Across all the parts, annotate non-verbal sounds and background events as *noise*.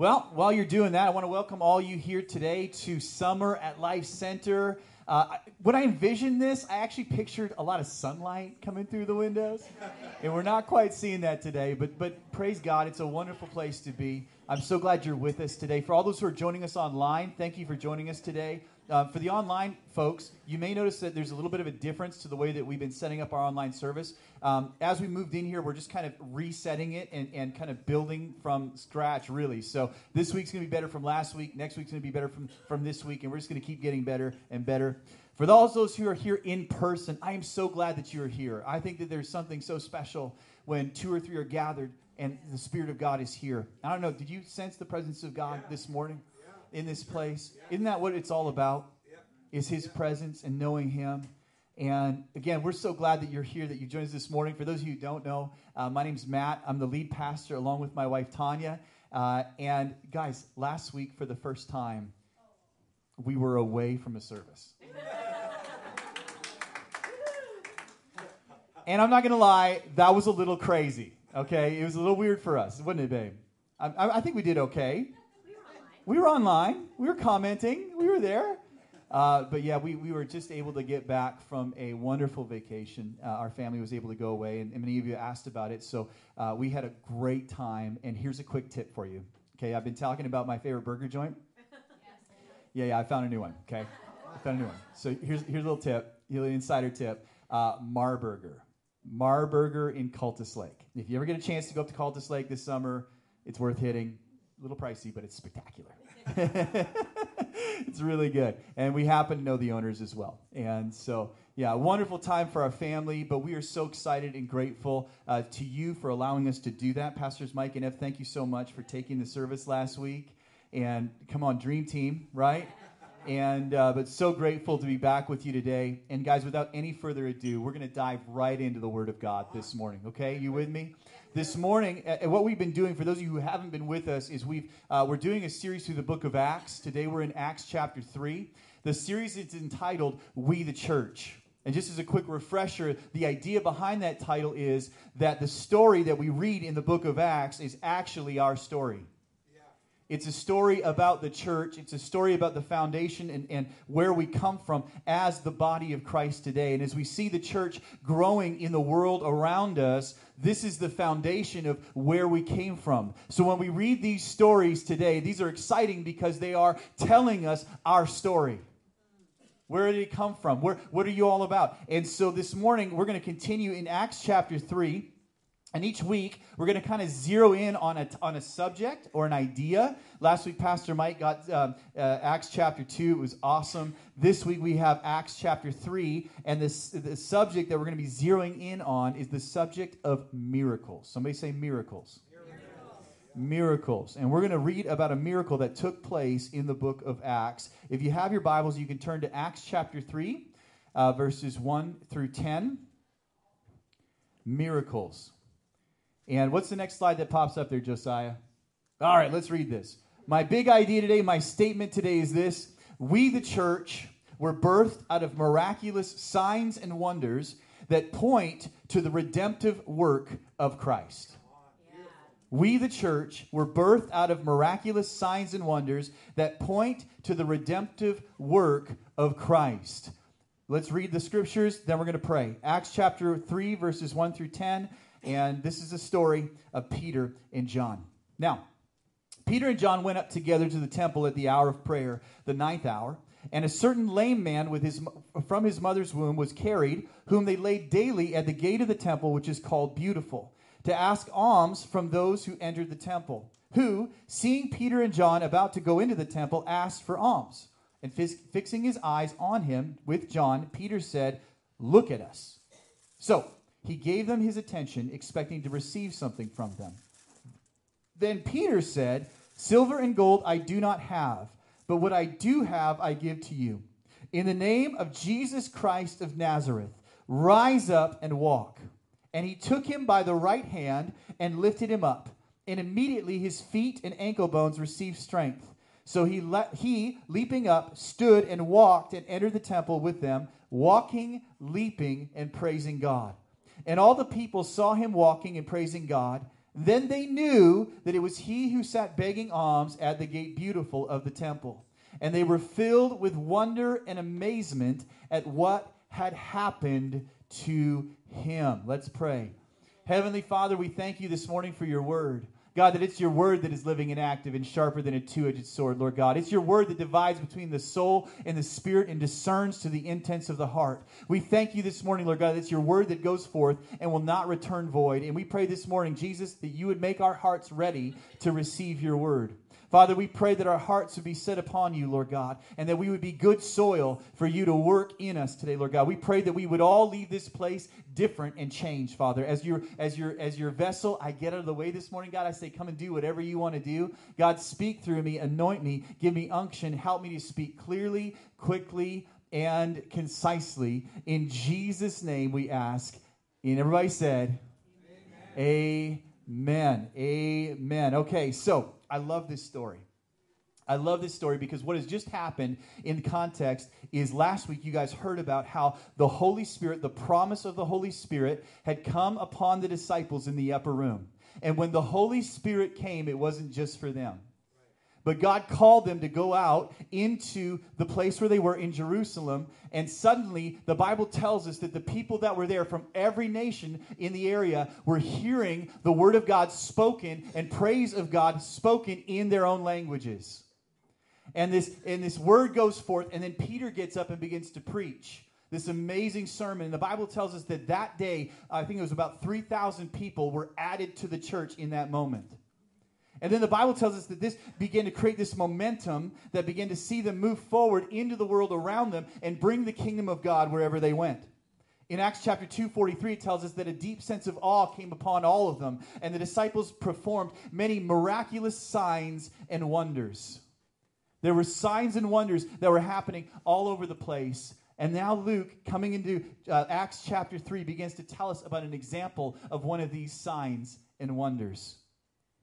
Well, while you're doing that, I want to welcome all you here today to Summer at Life Center. Uh, when I envisioned this, I actually pictured a lot of sunlight coming through the windows, and we're not quite seeing that today. But but praise God, it's a wonderful place to be. I'm so glad you're with us today. For all those who are joining us online, thank you for joining us today. Uh, for the online folks, you may notice that there's a little bit of a difference to the way that we've been setting up our online service. Um, as we moved in here, we're just kind of resetting it and, and kind of building from scratch, really. So this week's going to be better from last week. Next week's going to be better from, from this week. And we're just going to keep getting better and better. For those, those who are here in person, I am so glad that you are here. I think that there's something so special when two or three are gathered and the Spirit of God is here. I don't know, did you sense the presence of God yeah. this morning? In this place. Isn't that what it's all about? Is His presence and knowing Him. And again, we're so glad that you're here, that you joined us this morning. For those of you who don't know, uh, my name's Matt. I'm the lead pastor along with my wife, Tanya. Uh, and guys, last week, for the first time, we were away from a service. and I'm not going to lie, that was a little crazy, okay? It was a little weird for us, wasn't it, babe? I, I think we did okay we were online. We were commenting. We were there. Uh, but yeah, we, we were just able to get back from a wonderful vacation. Uh, our family was able to go away, and, and many of you asked about it. So uh, we had a great time. And here's a quick tip for you. Okay, I've been talking about my favorite burger joint. *laughs* Yeah, yeah, I found a new one. Okay, I found a new one. So here's here's a little tip, a little insider tip. Uh, Marburger, Marburger in Cultus Lake. If you ever get a chance to go up to Cultus Lake this summer, it's worth hitting. A little pricey, but it's spectacular. *laughs* it's really good. And we happen to know the owners as well. And so, yeah, wonderful time for our family, but we are so excited and grateful uh, to you for allowing us to do that. Pastors Mike and Ev, thank you so much for taking the service last week. And come on, Dream Team, right? And uh, but so grateful to be back with you today. And guys, without any further ado, we're going to dive right into the Word of God this morning. Okay, you with me? this morning, uh, what we've been doing, for those of you who haven't been with us, is we've, uh, we're doing a series through the book of Acts. Today we're in Acts chapter 3. The series is entitled We the Church. And just as a quick refresher, the idea behind that title is that the story that we read in the book of Acts is actually our story. It's a story about the church. It's a story about the foundation and, and where we come from as the body of Christ today. And as we see the church growing in the world around us, this is the foundation of where we came from. So when we read these stories today, these are exciting because they are telling us our story. Where did it come from? Where, what are you all about? And so this morning, we're going to continue in Acts chapter 3. And each week, we're going to kind of zero in on a, on a subject or an idea. Last week, Pastor Mike got um, uh, Acts chapter 2. It was awesome. This week, we have Acts chapter 3. And this, the subject that we're going to be zeroing in on is the subject of miracles. Somebody say miracles. Miracles. And we're going to read about a miracle that took place in the book of Acts. If you have your Bibles, you can turn to Acts chapter 3, uh, verses 1 through 10. Miracles. And what's the next slide that pops up there, Josiah? All right, let's read this. My big idea today, my statement today is this We, the church, were birthed out of miraculous signs and wonders that point to the redemptive work of Christ. We, the church, were birthed out of miraculous signs and wonders that point to the redemptive work of Christ. Let's read the scriptures, then we're going to pray. Acts chapter 3, verses 1 through 10. And this is a story of Peter and John. Now, Peter and John went up together to the temple at the hour of prayer, the ninth hour. And a certain lame man with his, from his mother's womb was carried, whom they laid daily at the gate of the temple, which is called Beautiful, to ask alms from those who entered the temple. Who, seeing Peter and John about to go into the temple, asked for alms. And fixing his eyes on him with John, Peter said, Look at us. So, he gave them his attention, expecting to receive something from them. Then Peter said, Silver and gold I do not have, but what I do have I give to you. In the name of Jesus Christ of Nazareth, rise up and walk. And he took him by the right hand and lifted him up. And immediately his feet and ankle bones received strength. So he, le- he, leaping up, stood and walked and entered the temple with them, walking, leaping, and praising God. And all the people saw him walking and praising God. Then they knew that it was he who sat begging alms at the gate beautiful of the temple. And they were filled with wonder and amazement at what had happened to him. Let's pray. Heavenly Father, we thank you this morning for your word. God, that it's your word that is living and active and sharper than a two edged sword, Lord God. It's your word that divides between the soul and the spirit and discerns to the intents of the heart. We thank you this morning, Lord God, that it's your word that goes forth and will not return void. And we pray this morning, Jesus, that you would make our hearts ready to receive your word. Father, we pray that our hearts would be set upon you, Lord God, and that we would be good soil for you to work in us today, Lord God. We pray that we would all leave this place different and changed, Father. As your as your as your vessel, I get out of the way this morning, God. I say, come and do whatever you want to do. God, speak through me, anoint me, give me unction, help me to speak clearly, quickly, and concisely. In Jesus' name we ask. And everybody said, Amen. Amen. Amen. Okay, so I love this story. I love this story because what has just happened in context is last week you guys heard about how the Holy Spirit, the promise of the Holy Spirit, had come upon the disciples in the upper room. And when the Holy Spirit came, it wasn't just for them. But God called them to go out into the place where they were in Jerusalem. And suddenly, the Bible tells us that the people that were there from every nation in the area were hearing the word of God spoken and praise of God spoken in their own languages. And this, and this word goes forth, and then Peter gets up and begins to preach this amazing sermon. And the Bible tells us that that day, I think it was about 3,000 people were added to the church in that moment. And then the Bible tells us that this began to create this momentum that began to see them move forward into the world around them and bring the kingdom of God wherever they went. In Acts chapter 2:43 it tells us that a deep sense of awe came upon all of them and the disciples performed many miraculous signs and wonders. There were signs and wonders that were happening all over the place. And now Luke, coming into uh, Acts chapter 3, begins to tell us about an example of one of these signs and wonders.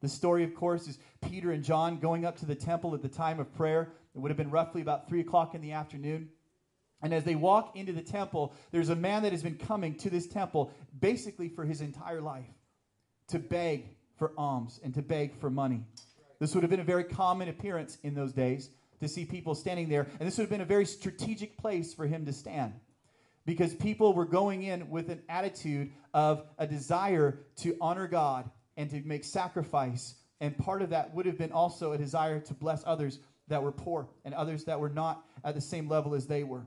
The story, of course, is Peter and John going up to the temple at the time of prayer. It would have been roughly about 3 o'clock in the afternoon. And as they walk into the temple, there's a man that has been coming to this temple basically for his entire life to beg for alms and to beg for money. This would have been a very common appearance in those days to see people standing there. And this would have been a very strategic place for him to stand because people were going in with an attitude of a desire to honor God and to make sacrifice. And part of that would have been also a desire to bless others that were poor and others that were not at the same level as they were.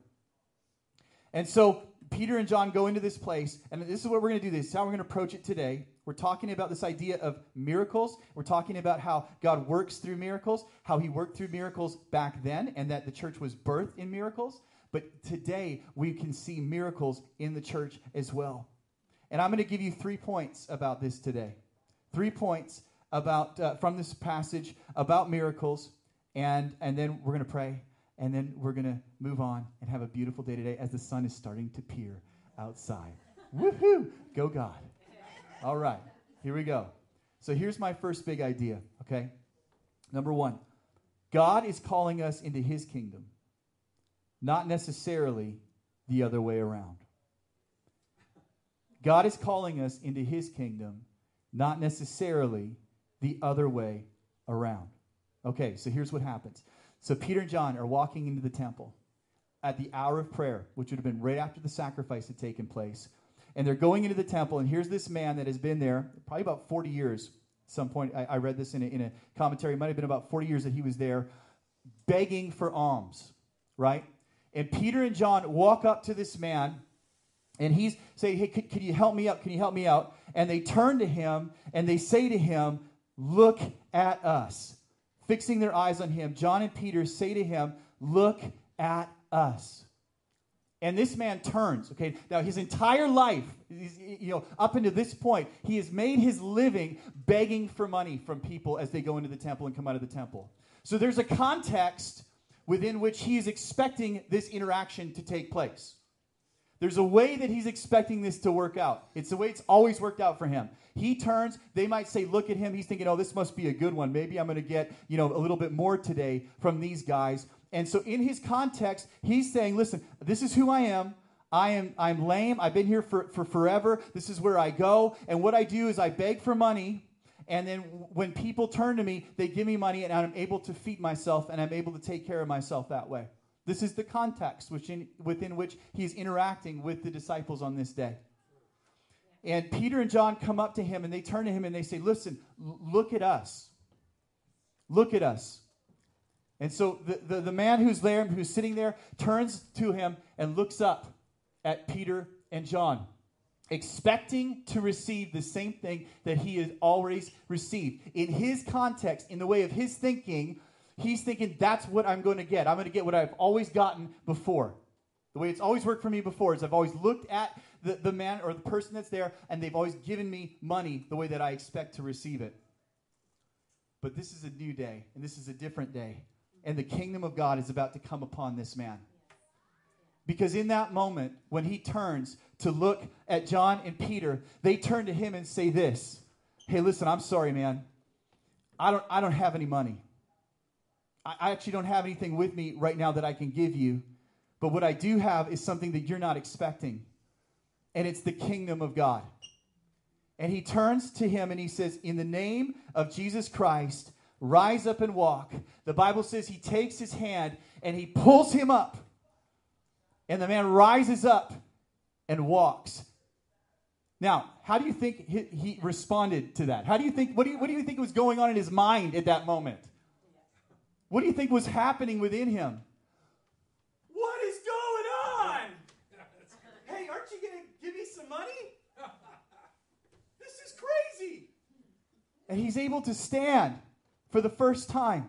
And so Peter and John go into this place, and this is what we're going to do. This is how we're going to approach it today. We're talking about this idea of miracles. We're talking about how God works through miracles, how He worked through miracles back then, and that the church was birthed in miracles. But today, we can see miracles in the church as well. And I'm going to give you three points about this today. Three points about uh, from this passage about miracles, and and then we're going to pray, and then we're going to move on and have a beautiful day today as the sun is starting to peer outside. Woohoo! Go God! All right, here we go. So here's my first big idea. Okay, number one, God is calling us into His kingdom, not necessarily the other way around. God is calling us into His kingdom not necessarily the other way around. Okay, so here's what happens. So Peter and John are walking into the temple at the hour of prayer, which would have been right after the sacrifice had taken place. And they're going into the temple, and here's this man that has been there probably about 40 years. Some point, I, I read this in a, in a commentary. It might have been about 40 years that he was there, begging for alms, right? And Peter and John walk up to this man, and he's saying, Hey, could you help me out? Can you help me out? and they turn to him and they say to him, Look at us. Fixing their eyes on him, John and Peter say to him, Look at us. And this man turns, okay? Now, his entire life, you know, up until this point, he has made his living begging for money from people as they go into the temple and come out of the temple. So there's a context within which he is expecting this interaction to take place. There's a way that he's expecting this to work out. It's the way it's always worked out for him. He turns, they might say, look at him. He's thinking, oh, this must be a good one. Maybe I'm going to get, you know, a little bit more today from these guys. And so in his context, he's saying, listen, this is who I am. I am I'm lame. I've been here for, for forever. This is where I go. And what I do is I beg for money And then when people turn to me, they give me money, and I'm able to feed myself, and I'm able to take care of myself that way. This is the context within, within which he's interacting with the disciples on this day. And Peter and John come up to him and they turn to him and they say, Listen, look at us. Look at us. And so the, the, the, man who's there, who's sitting there, turns to him and looks up at Peter and John, expecting to receive the same thing that he has always received. In his context, in the way of his thinking, he's thinking, that's what I'm going to get. I'm going to get what I've always gotten before. The way it's always worked for me before is I've always looked at the, the man or the person that's there, and they've always given me money the way that I expect to receive it. But this is a new day, and this is a different day. And the kingdom of God is about to come upon this man. Because in that moment, when he turns to look at John and Peter, they turn to him and say this Hey, listen, I'm sorry, man. I don't, I don't have any money. I, actually don't have anything with me right now that I can give you. But what I do have is something that you're not expecting and it's the kingdom of God. And he turns to him and he says, In the name of Jesus Christ, rise up and walk. The Bible says he takes his hand and he pulls him up. And the man rises up and walks. Now, how do you think he, he responded to that? How do you think, what do you, what do you think was going on in his mind at that moment? What do you think was happening within him? What is going on? hey, aren't you going to give me some money? This is crazy. And he's able to stand for the first time.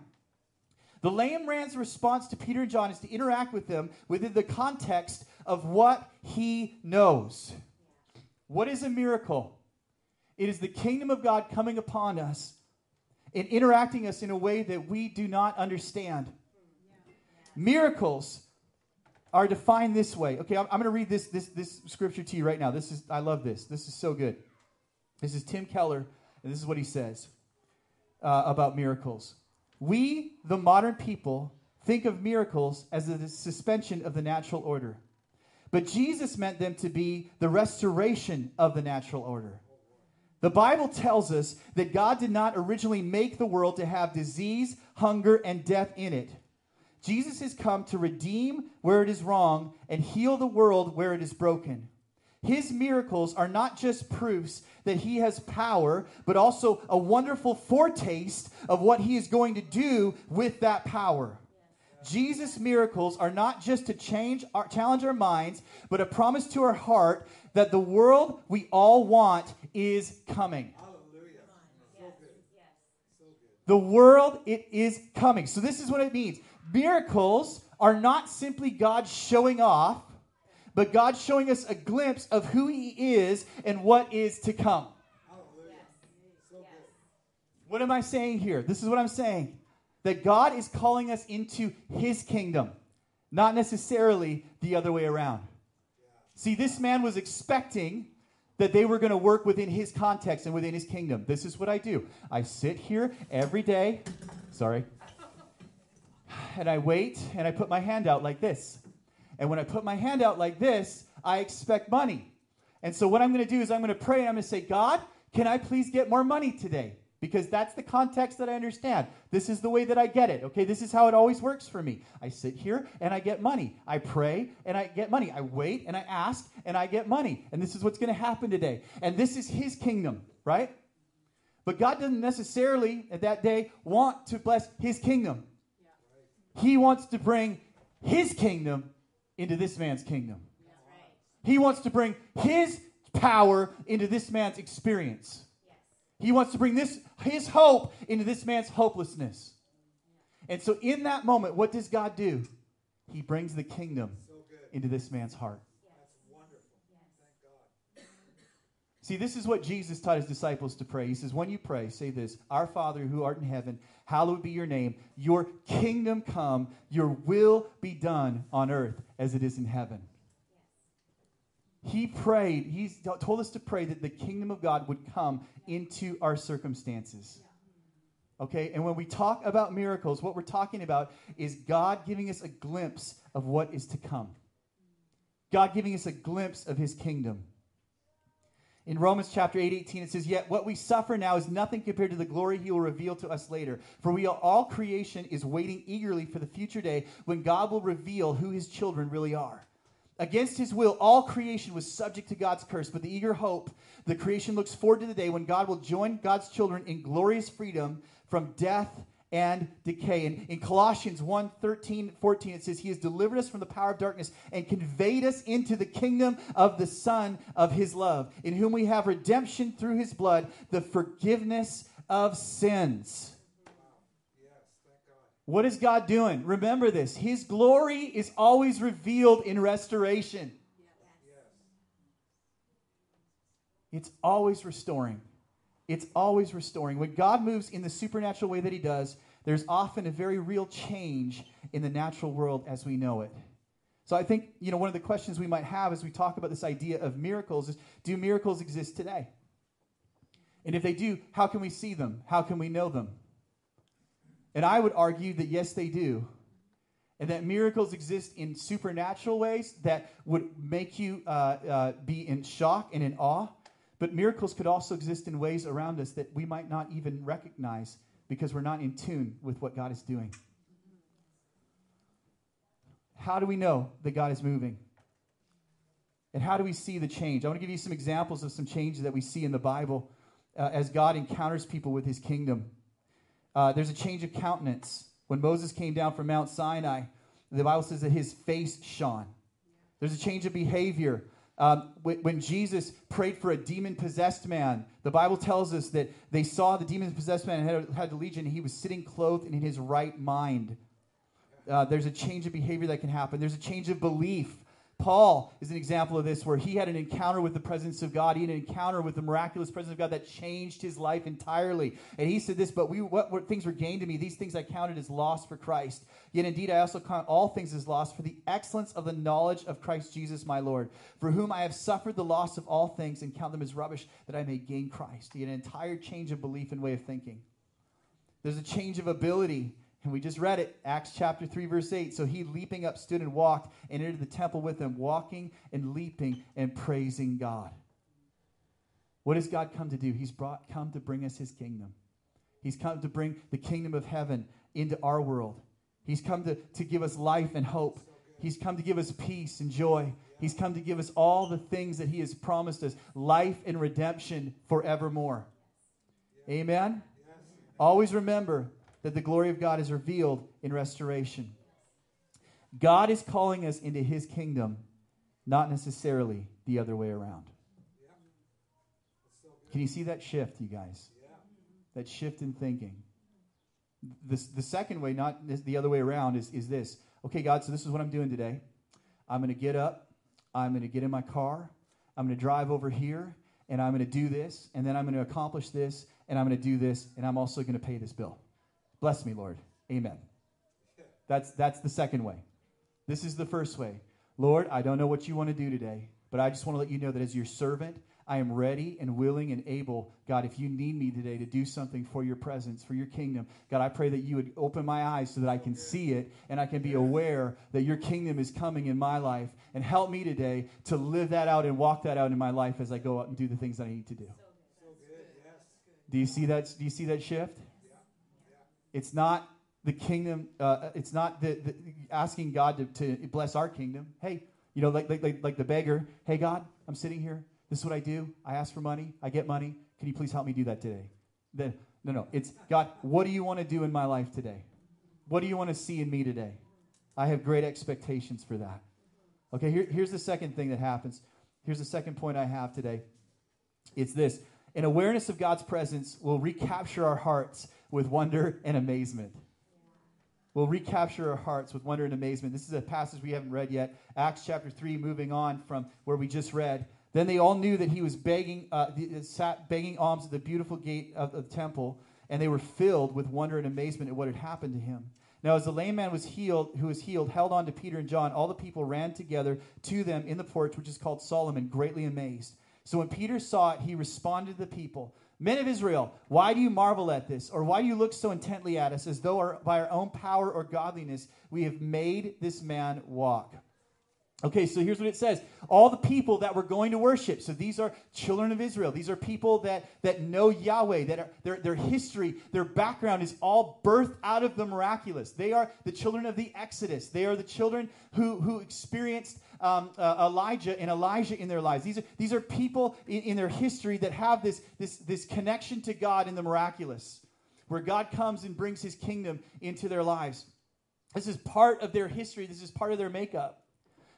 The lame man's response to Peter and John is to interact with them within the context of what he knows. What is a miracle? It is the kingdom of God coming upon us and interacting us in a way that we do not understand. Miracles are defined this way. Okay, I'm, I'm going to read this, this, this scripture to you right now. This is I love this. This is so good. This is Tim Keller and this is what he says uh, about miracles. We, the modern people, think of miracles as a suspension of the natural order. But Jesus meant them to be the restoration of the natural order. The Bible tells us that God did not originally make the world to have disease, hunger, and death in it. Jesus has come to redeem where it is wrong and heal the world where it is broken. His miracles are not just proofs that he has power, but also a wonderful foretaste of what he is going to do with that power. Jesus' miracles are not just to change our, challenge our minds, but a promise to our heart that the world we all want is coming. The world it is coming. So this is what it means. Miracles are not simply God showing off, but God showing us a glimpse of who He is and what is to come. What am I saying here? This is what I'm saying that God is calling us into His kingdom, not necessarily the other way around. See, this man was expecting that they were going to work within his context and within his kingdom. This is what I do I sit here every day, sorry, and I wait and I put my hand out like this. And when I put my hand out like this, I expect money. And so what I'm going to do is I'm going to pray and I'm going to say, God, can I please get more money today? Because that's the context that I understand. This is the way that I get it. Okay, this is how it always works for me. I sit here and I get money. I pray and I get money. I wait and I ask and I get money. And this is what's going to happen today. And this is His kingdom, right? But God doesn't necessarily at that day want to bless His kingdom. He wants to bring His kingdom into this man's kingdom. He wants to bring his power into this man's experience. He wants to bring this his hope into this man's hopelessness. And so in that moment, what does God do? He brings the kingdom into this man's heart. See, this is what Jesus taught his disciples to pray. He says, When you pray, say this Our Father who art in heaven, hallowed be your name. Your kingdom come, your will be done on earth as it is in heaven. He prayed, he told us to pray that the kingdom of God would come into our circumstances. Okay, and when we talk about miracles, what we're talking about is God giving us a glimpse of what is to come. God giving us a glimpse of his kingdom. In Romans chapter 8, 18, it says, Yet what we suffer now is nothing compared to the glory he will reveal to us later. For we are, all creation is waiting eagerly for the future day when God will reveal who his children really are. Against his will, all creation was subject to God's curse, but the eager hope, the creation looks forward to the day when God will join God's children in glorious freedom from death and decay. And in Colossians 1 13, 14, it says, He has delivered us from the power of darkness and conveyed us into the kingdom of the Son of His love, in whom we have redemption through His blood, the forgiveness of sins. What is God doing? Remember this His glory is always revealed in restoration. It's always restoring. It's always restoring. When God moves in the supernatural way that He does, there's often a very real change in the natural world as we know it. So I think, you know, one of the questions we might have as we talk about this idea of miracles is do miracles exist today? And if they do, how can we see them? How can we know them? And I would argue that yes, they do. And that miracles exist in supernatural ways that would make you uh, uh, be in shock and in awe. But miracles could also exist in ways around us that we might not even recognize because we're not in tune with what God is doing. How do we know that God is moving? And how do we see the change? I want to give you some examples of some changes that we see in the Bible uh, as God encounters people with his kingdom. Uh, there's a change of countenance. When Moses came down from Mount Sinai, the Bible says that his face shone. There's a change of behavior. Um, when, Jesus prayed for a demon possessed man, the Bible tells us that they saw the demon possessed man had, had a legion, and he was sitting clothed and in his right mind. Uh, there's a change of behavior that can happen. There's a change of belief. Paul is an example of this where he had an encounter with the presence of God. He had an encounter with the miraculous presence of God that changed his life entirely. And he said this, but we, what, things were gained to me, these things I counted as loss for Christ. Yet indeed I also count all things as loss for the excellence of the knowledge of Christ Jesus my Lord, for whom I have suffered the loss of all things and count them as rubbish that I may gain Christ. He had an entire change of belief and way of thinking. There's a change of ability and we just read it, Acts chapter 3, verse 8. So he, leaping up, stood and walked and entered the temple with them, walking and leaping and praising God. What has God come to do? He's brought, come to bring us his kingdom. He's come to bring the kingdom of heaven into our world. He's come to, to give us life and hope. He's come to give us peace and joy. He's come to give us all the things that he has promised us life and redemption forevermore. Amen? Always remember that the glory of God is revealed in restoration. God is calling us into his kingdom, not necessarily the other way around. Can you see that shift, you guys? That shift in thinking. The, the second way, not the other way around, is, is this. Okay, God, so this is what I'm doing today. I'm going to get up. I'm going to get in my car. I'm going to drive over here, and I'm going to do this, and then I'm going to accomplish this, and I'm going to do this, and I'm also going to pay this bill. Bless me, Lord. Amen. That's, that's the second way. This is the first way. Lord, I don't know what you want to do today, but I just want to let you know that as your servant, I am ready and willing and able, God, if you need me today to do something for your presence, for your kingdom, God, I pray that you would open my eyes so that I can see it and I can be aware that your kingdom is coming in my life. And help me today to live that out and walk that out in my life as I go out and do the things that I need to do. Do you see that? Do you see that shift? It's not the kingdom, uh, it's not the, the, asking God to, to bless our kingdom. Hey, you know, like, like, like the beggar, hey, God, I'm sitting here. This is what I do. I ask for money. I get money. Can you please help me do that today? The, no, no. It's God, what do you want to do in my life today? What do you want to see in me today? I have great expectations for that. Okay, here, here's the second thing that happens. Here's the second point I have today. It's this an awareness of God's presence will recapture our hearts with wonder and amazement. We'll recapture our hearts with wonder and amazement. This is a passage we haven't read yet. Acts chapter 3, moving on from where we just read. Then they all knew that he was begging, uh, sat begging alms at the beautiful gate of the temple, and they were filled with wonder and amazement at what had happened to him. Now, as the lame man was healed, who was healed, held on to Peter and John, all the people ran together to them in the porch, which is called Solomon, greatly amazed. So when Peter saw it, he responded to the people Men of Israel, why do you marvel at this? Or why do you look so intently at us as though our, by our own power or godliness we have made this man walk? Okay, so here's what it says. All the people that were going to worship, so these are children of Israel. These are people that, that know Yahweh, that are, their, their history, their background is all birthed out of the miraculous. They are the children of the Exodus. They are the children who, who experienced um, uh, Elijah and Elisha in their lives. These are, these are people in, in their history that have this, this, this connection to God in the miraculous, where God comes and brings his kingdom into their lives. This is part of their history, this is part of their makeup.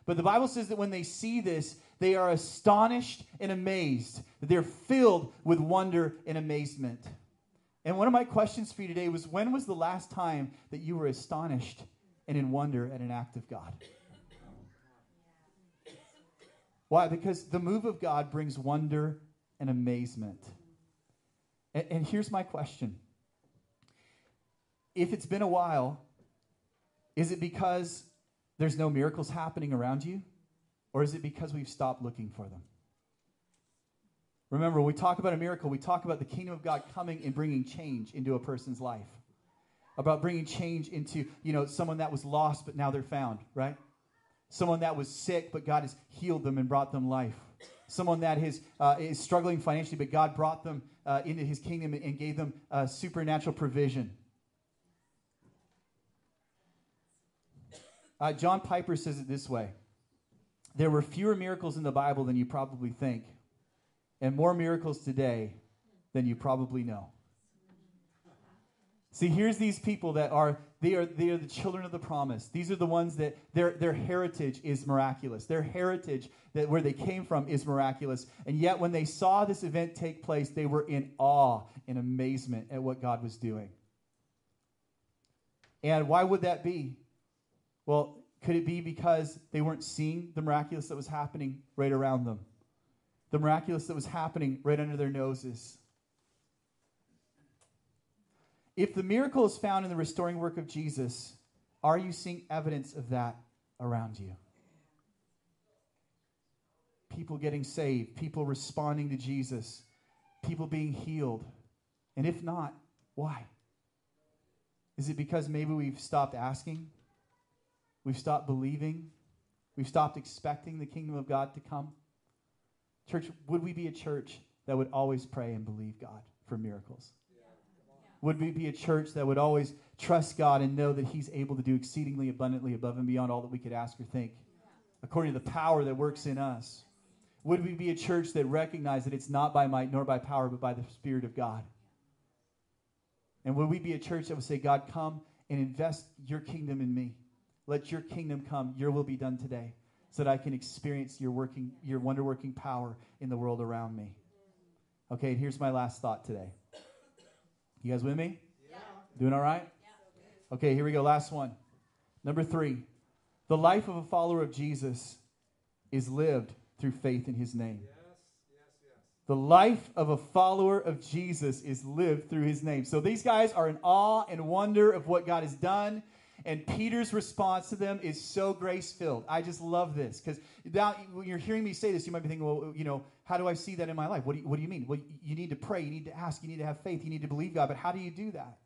But the Bible says that when they see this, they are astonished and amazed. They're filled with wonder and amazement. And one of my questions for you today was when was the last time that you were astonished and in wonder at an act of God? Why? Because the move of God brings wonder and amazement. And, and here's my question If it's been a while, is it because there's no miracles happening around you? Or is it because we've stopped looking for them? Remember, when we talk about a miracle, we talk about the kingdom of God coming and bringing change into a person's life. About bringing change into, you know, someone that was lost but now they're found, right? Someone that was sick but God has healed them and brought them life. Someone that is, uh, is struggling financially but God brought them uh, into his kingdom and gave them uh, supernatural provision. Uh, John Piper says it this way There were fewer miracles in the Bible than you probably think, and more miracles today than you probably know. See, here's these people that are they are they are the children of the promise. These are the ones that their their heritage is miraculous. Their heritage that where they came from is miraculous. And yet when they saw this event take place, they were in awe and amazement at what God was doing. And why would that be? Well, could it be because they weren't seeing the miraculous that was happening right around them? The miraculous that was happening right under their noses. If the miracle is found in the restoring work of Jesus, are you seeing evidence of that around you? People getting saved, people responding to Jesus, people being healed. And if not, why? Is it because maybe we've stopped asking? We've stopped believing. We've stopped expecting the kingdom of God to come. Church, would we be a church that would always pray and believe God for miracles? Would we be a church that would always trust God and know that He's able to do exceedingly abundantly above and beyond all that we could ask or think, according to the power that works in us? Would we be a church that recognizes that it's not by might nor by power, but by the Spirit of God? And would we be a church that would say, God, come and invest your kingdom in me? Let your kingdom come, your will be done today, so that I can experience your working, your wonder working power in the world around me. Okay, and here's my last thought today. You guys with me? Yeah. Doing all right? Yeah. Okay, here we go. Last one. Number three. The life of a follower of Jesus is lived through faith in his name. Yes, yes, yes. The life of a follower of Jesus is lived through his name. So these guys are in awe and wonder of what God has done and Peter's response to them is so grace filled. I just love this because now when you're hearing me say this, you might be thinking, well, you know, how do I see that in my life? What do you, what do you mean? Well, you need to pray, you need to ask, you need to have faith, you need to believe God. But how do you do that?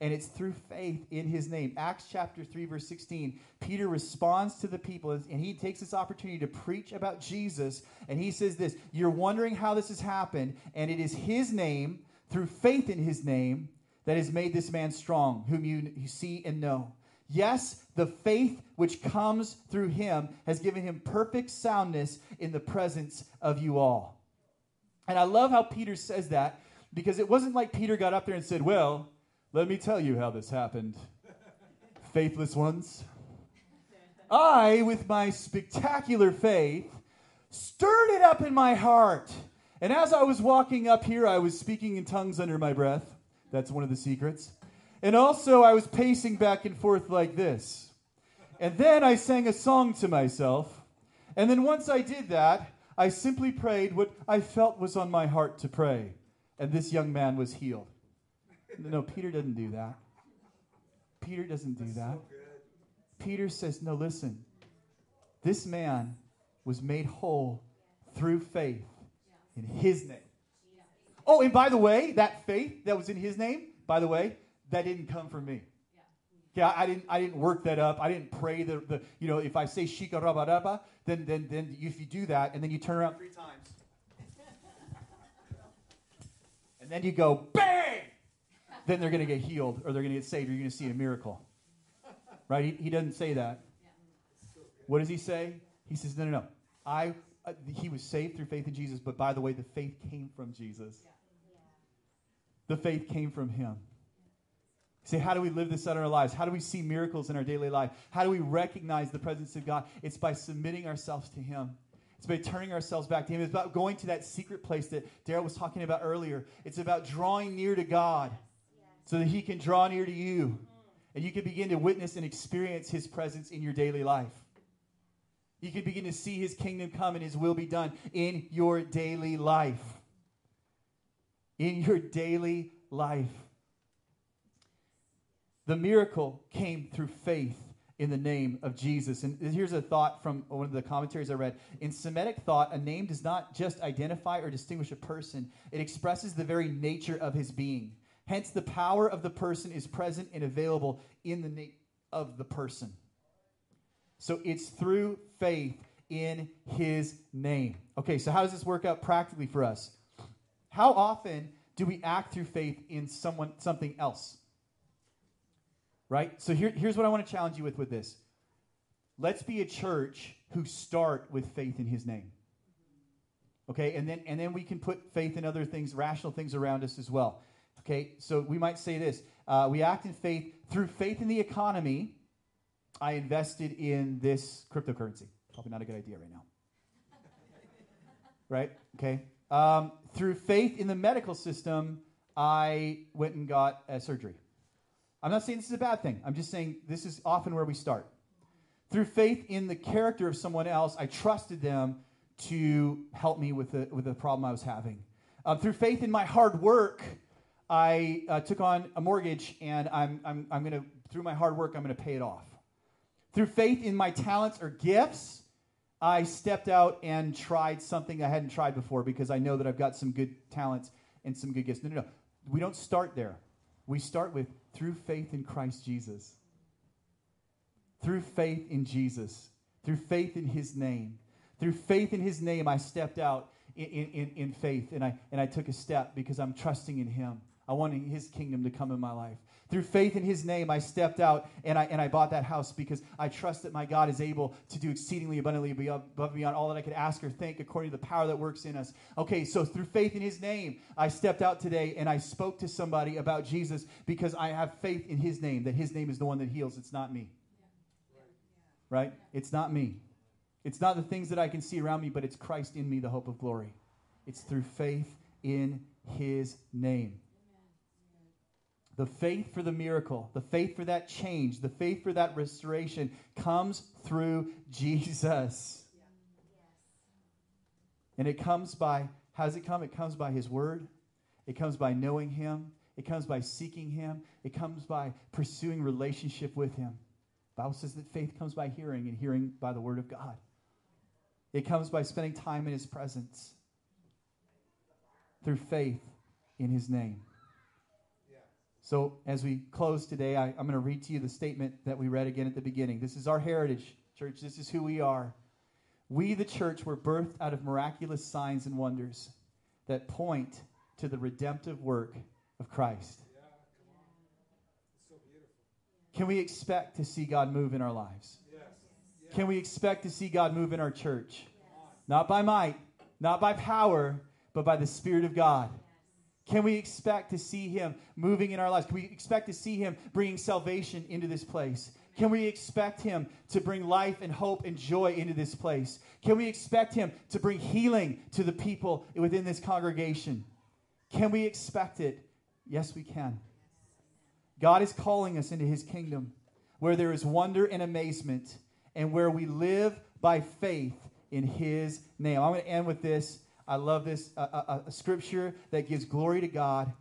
And it's through faith in his name. Acts chapter 3, verse 16. Peter responds to the people and he takes this opportunity to preach about Jesus. And he says this You're wondering how this has happened, and it is his name, through faith in his name, that has made this man strong, whom you, you see and know. Yes, the faith which comes through him has given him perfect soundness in the presence of you all. And I love how Peter says that because it wasn't like Peter got up there and said, Well, let me tell you how this happened, faithless ones. I, with my spectacular faith, stirred it up in my heart. And as I was walking up here, I was speaking in tongues under my breath. That's one of the secrets. And also, I was pacing back and forth like this. And then I sang a song to myself. And then once I did that, I simply prayed what I felt was on my heart to pray. And this young man was healed. No, Peter doesn't do that. Peter doesn't do that. Peter says, No, listen. This man was made whole through faith in his name. Oh, and by the way, that faith that was in his name, by the way, that didn't come from me. Okay, I, I didn't I didn't work that up. I didn't pray the, the you know, if I say shika raba raba, then then then if you do that and then you turn around three times. and then you go bang, then they're gonna get healed or they're gonna get saved or you're gonna see a miracle. Right? He, he doesn't say that. What does he say? He says, No, no, no. I uh, he was saved through faith in Jesus, but by the way, the faith came from Jesus. The faith came from him. Say, how do we live this out in our lives? How do we see miracles in our daily life? How do we recognize the presence of God? It's by submitting ourselves to Him. It's by turning ourselves back to Him. It's about going to that secret place that Daryl was talking about earlier. It's about drawing near to God so that He can draw near to you. And you can begin to witness and experience His presence in your daily life. You can begin to see His kingdom come and His will be done in your daily life. In your daily life. The miracle came through faith in the name of Jesus. And here's a thought from one of the commentaries I read. In Semitic thought, a name does not just identify or distinguish a person, it expresses the very nature of his being. Hence, the power of the person is present and available in the name of the person. So it's through faith in his name. Okay, so how does this work out practically for us? How often do we act through faith in someone something else? Right? So here, here's what I want to challenge you with with this. Let's be a church who start with faith in his name. Okay, and then and then we can put faith in other things, rational things around us as well. Okay, so we might say this: uh, we act in faith through faith in the economy. I invested in this cryptocurrency. Probably not a good idea right now. right? Okay. Um, through faith in the medical system, I went and got a surgery. I'm not saying this is a bad thing. I'm just saying this is often where we start. Through faith in the character of someone else, I trusted them to help me with the, with the problem I was having. Uh, through faith in my hard work, I uh, took on a mortgage and I'm, I'm, I'm going to, through my hard work, I'm going to pay it off. Through faith in my talents or gifts, I stepped out and tried something I hadn't tried before because I know that I've got some good talents and some good gifts. No, no, no. We don't start there. We start with through faith in Christ Jesus. Through faith in Jesus. Through faith in his name. Through faith in his name, I stepped out in, in, in faith and I, and I took a step because I'm trusting in him. I want his kingdom to come in my life. Through faith in his name, I stepped out and I, and I bought that house because I trust that my God is able to do exceedingly abundantly above and beyond all that I could ask or think according to the power that works in us. Okay, so through faith in his name, I stepped out today and I spoke to somebody about Jesus because I have faith in his name, that his name is the one that heals. It's not me. Right? It's not me. It's not the things that I can see around me, but it's Christ in me, the hope of glory. It's through faith in his name. The faith for the miracle, the faith for that change, the faith for that restoration comes through Jesus. And it comes by, how does it come? It comes by His Word, it comes by knowing Him, it comes by seeking Him, it comes by pursuing relationship with Him. The Bible says that faith comes by hearing, and hearing by the Word of God. It comes by spending time in His presence through faith in His name. So, as we close today, I, am going to read to you the statement that we read again at the beginning. This is our heritage, church. This is who we are. We, the church, were birthed out of miraculous signs and wonders that point to the redemptive work of Christ. Yeah, so Can we expect to see God move in our lives? Yes. Yes. Can we expect to see God move in our church? Yes. Not by might, not by power, but by the Spirit of God. Can we expect to see him moving in our lives? Can we expect to see him bringing salvation into this place? Can we expect him to bring life and hope and joy into this place? Can we expect him to bring healing to the people within this congregation? Can we expect it? Yes, we can. God is calling us into his kingdom where there is wonder and amazement and where we live by faith in his name. I'm going to end with this. I love this a, a, a scripture that gives glory to God.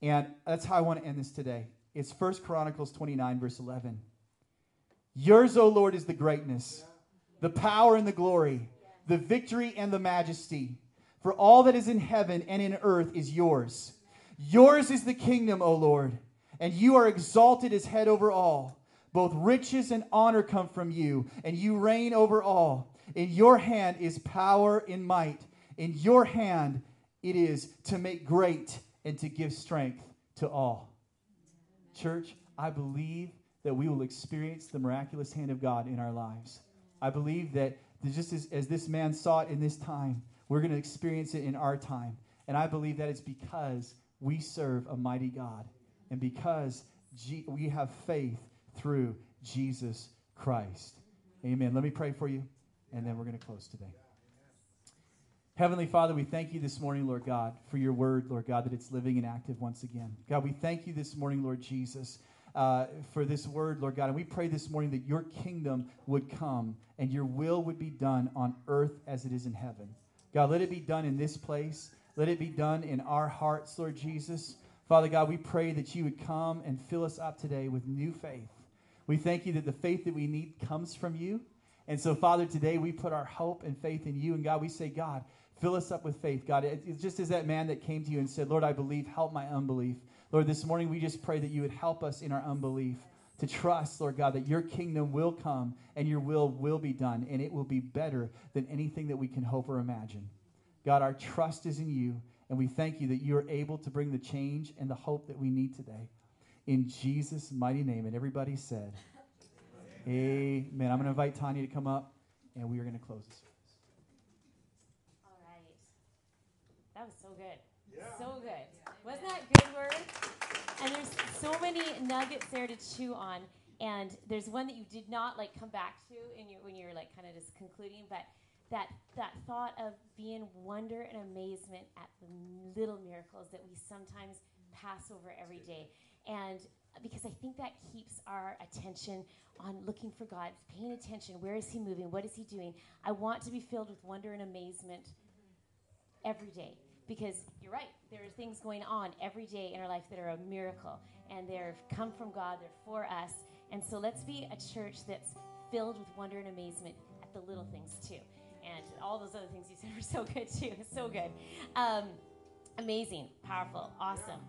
And that's how I want to end this today. It's First Chronicles 29, verse 11. Yours, O Lord, is the greatness, the power and the glory, the victory and the majesty. For all that is in heaven and in earth is yours. Yours is the kingdom, O Lord, and you are exalted as head over all. Both riches and honor come from you, and you reign over all. In your hand is power and might. In your hand it is to make great and to give strength to all. Church, I believe that we will experience the miraculous hand of God in our lives. I believe that just as, as this man saw it in this time, we're going to experience it in our time. And I believe that it's because we serve a mighty God and because G- we have faith through Jesus Christ. Amen. Let me pray for you, and then we're going to close today. Heavenly Father, we thank you this morning, Lord God, for your word, Lord God, that it's living and active once again. God, we thank you this morning, Lord Jesus, uh, for this word, Lord God. And we pray this morning that your kingdom would come and your will would be done on earth as it is in heaven. God, let it be done in this place. Let it be done in our hearts, Lord Jesus. Father God, we pray that you would come and fill us up today with new faith. We thank you that the faith that we need comes from you. And so, Father, today we put our hope and faith in you. And God, we say, God, Fill us up with faith, God. It's just as that man that came to you and said, Lord, I believe, help my unbelief. Lord, this morning we just pray that you would help us in our unbelief to trust, Lord God, that your kingdom will come and your will will be done, and it will be better than anything that we can hope or imagine. God, our trust is in you, and we thank you that you are able to bring the change and the hope that we need today. In Jesus' mighty name. And everybody said, Amen. Amen. I'm going to invite Tanya to come up, and we are going to close this. That was so good. Yeah. So good. Wasn't that good word? And there's so many nuggets there to chew on. And there's one that you did not like come back to in your when you're like kind of just concluding, but that that thought of being wonder and amazement at the little miracles that we sometimes pass over every day. And uh, because I think that keeps our attention on looking for God, paying attention. Where is He moving? What is He doing? I want to be filled with wonder and amazement mm-hmm. every day because you're right. There are things going on every day in our life that are a miracle, and they've come from God. They're for us, and so let's be a church that's filled with wonder and amazement at the little things too, and all those other things you said were so good too. *laughs* So good, um, amazing, powerful, awesome.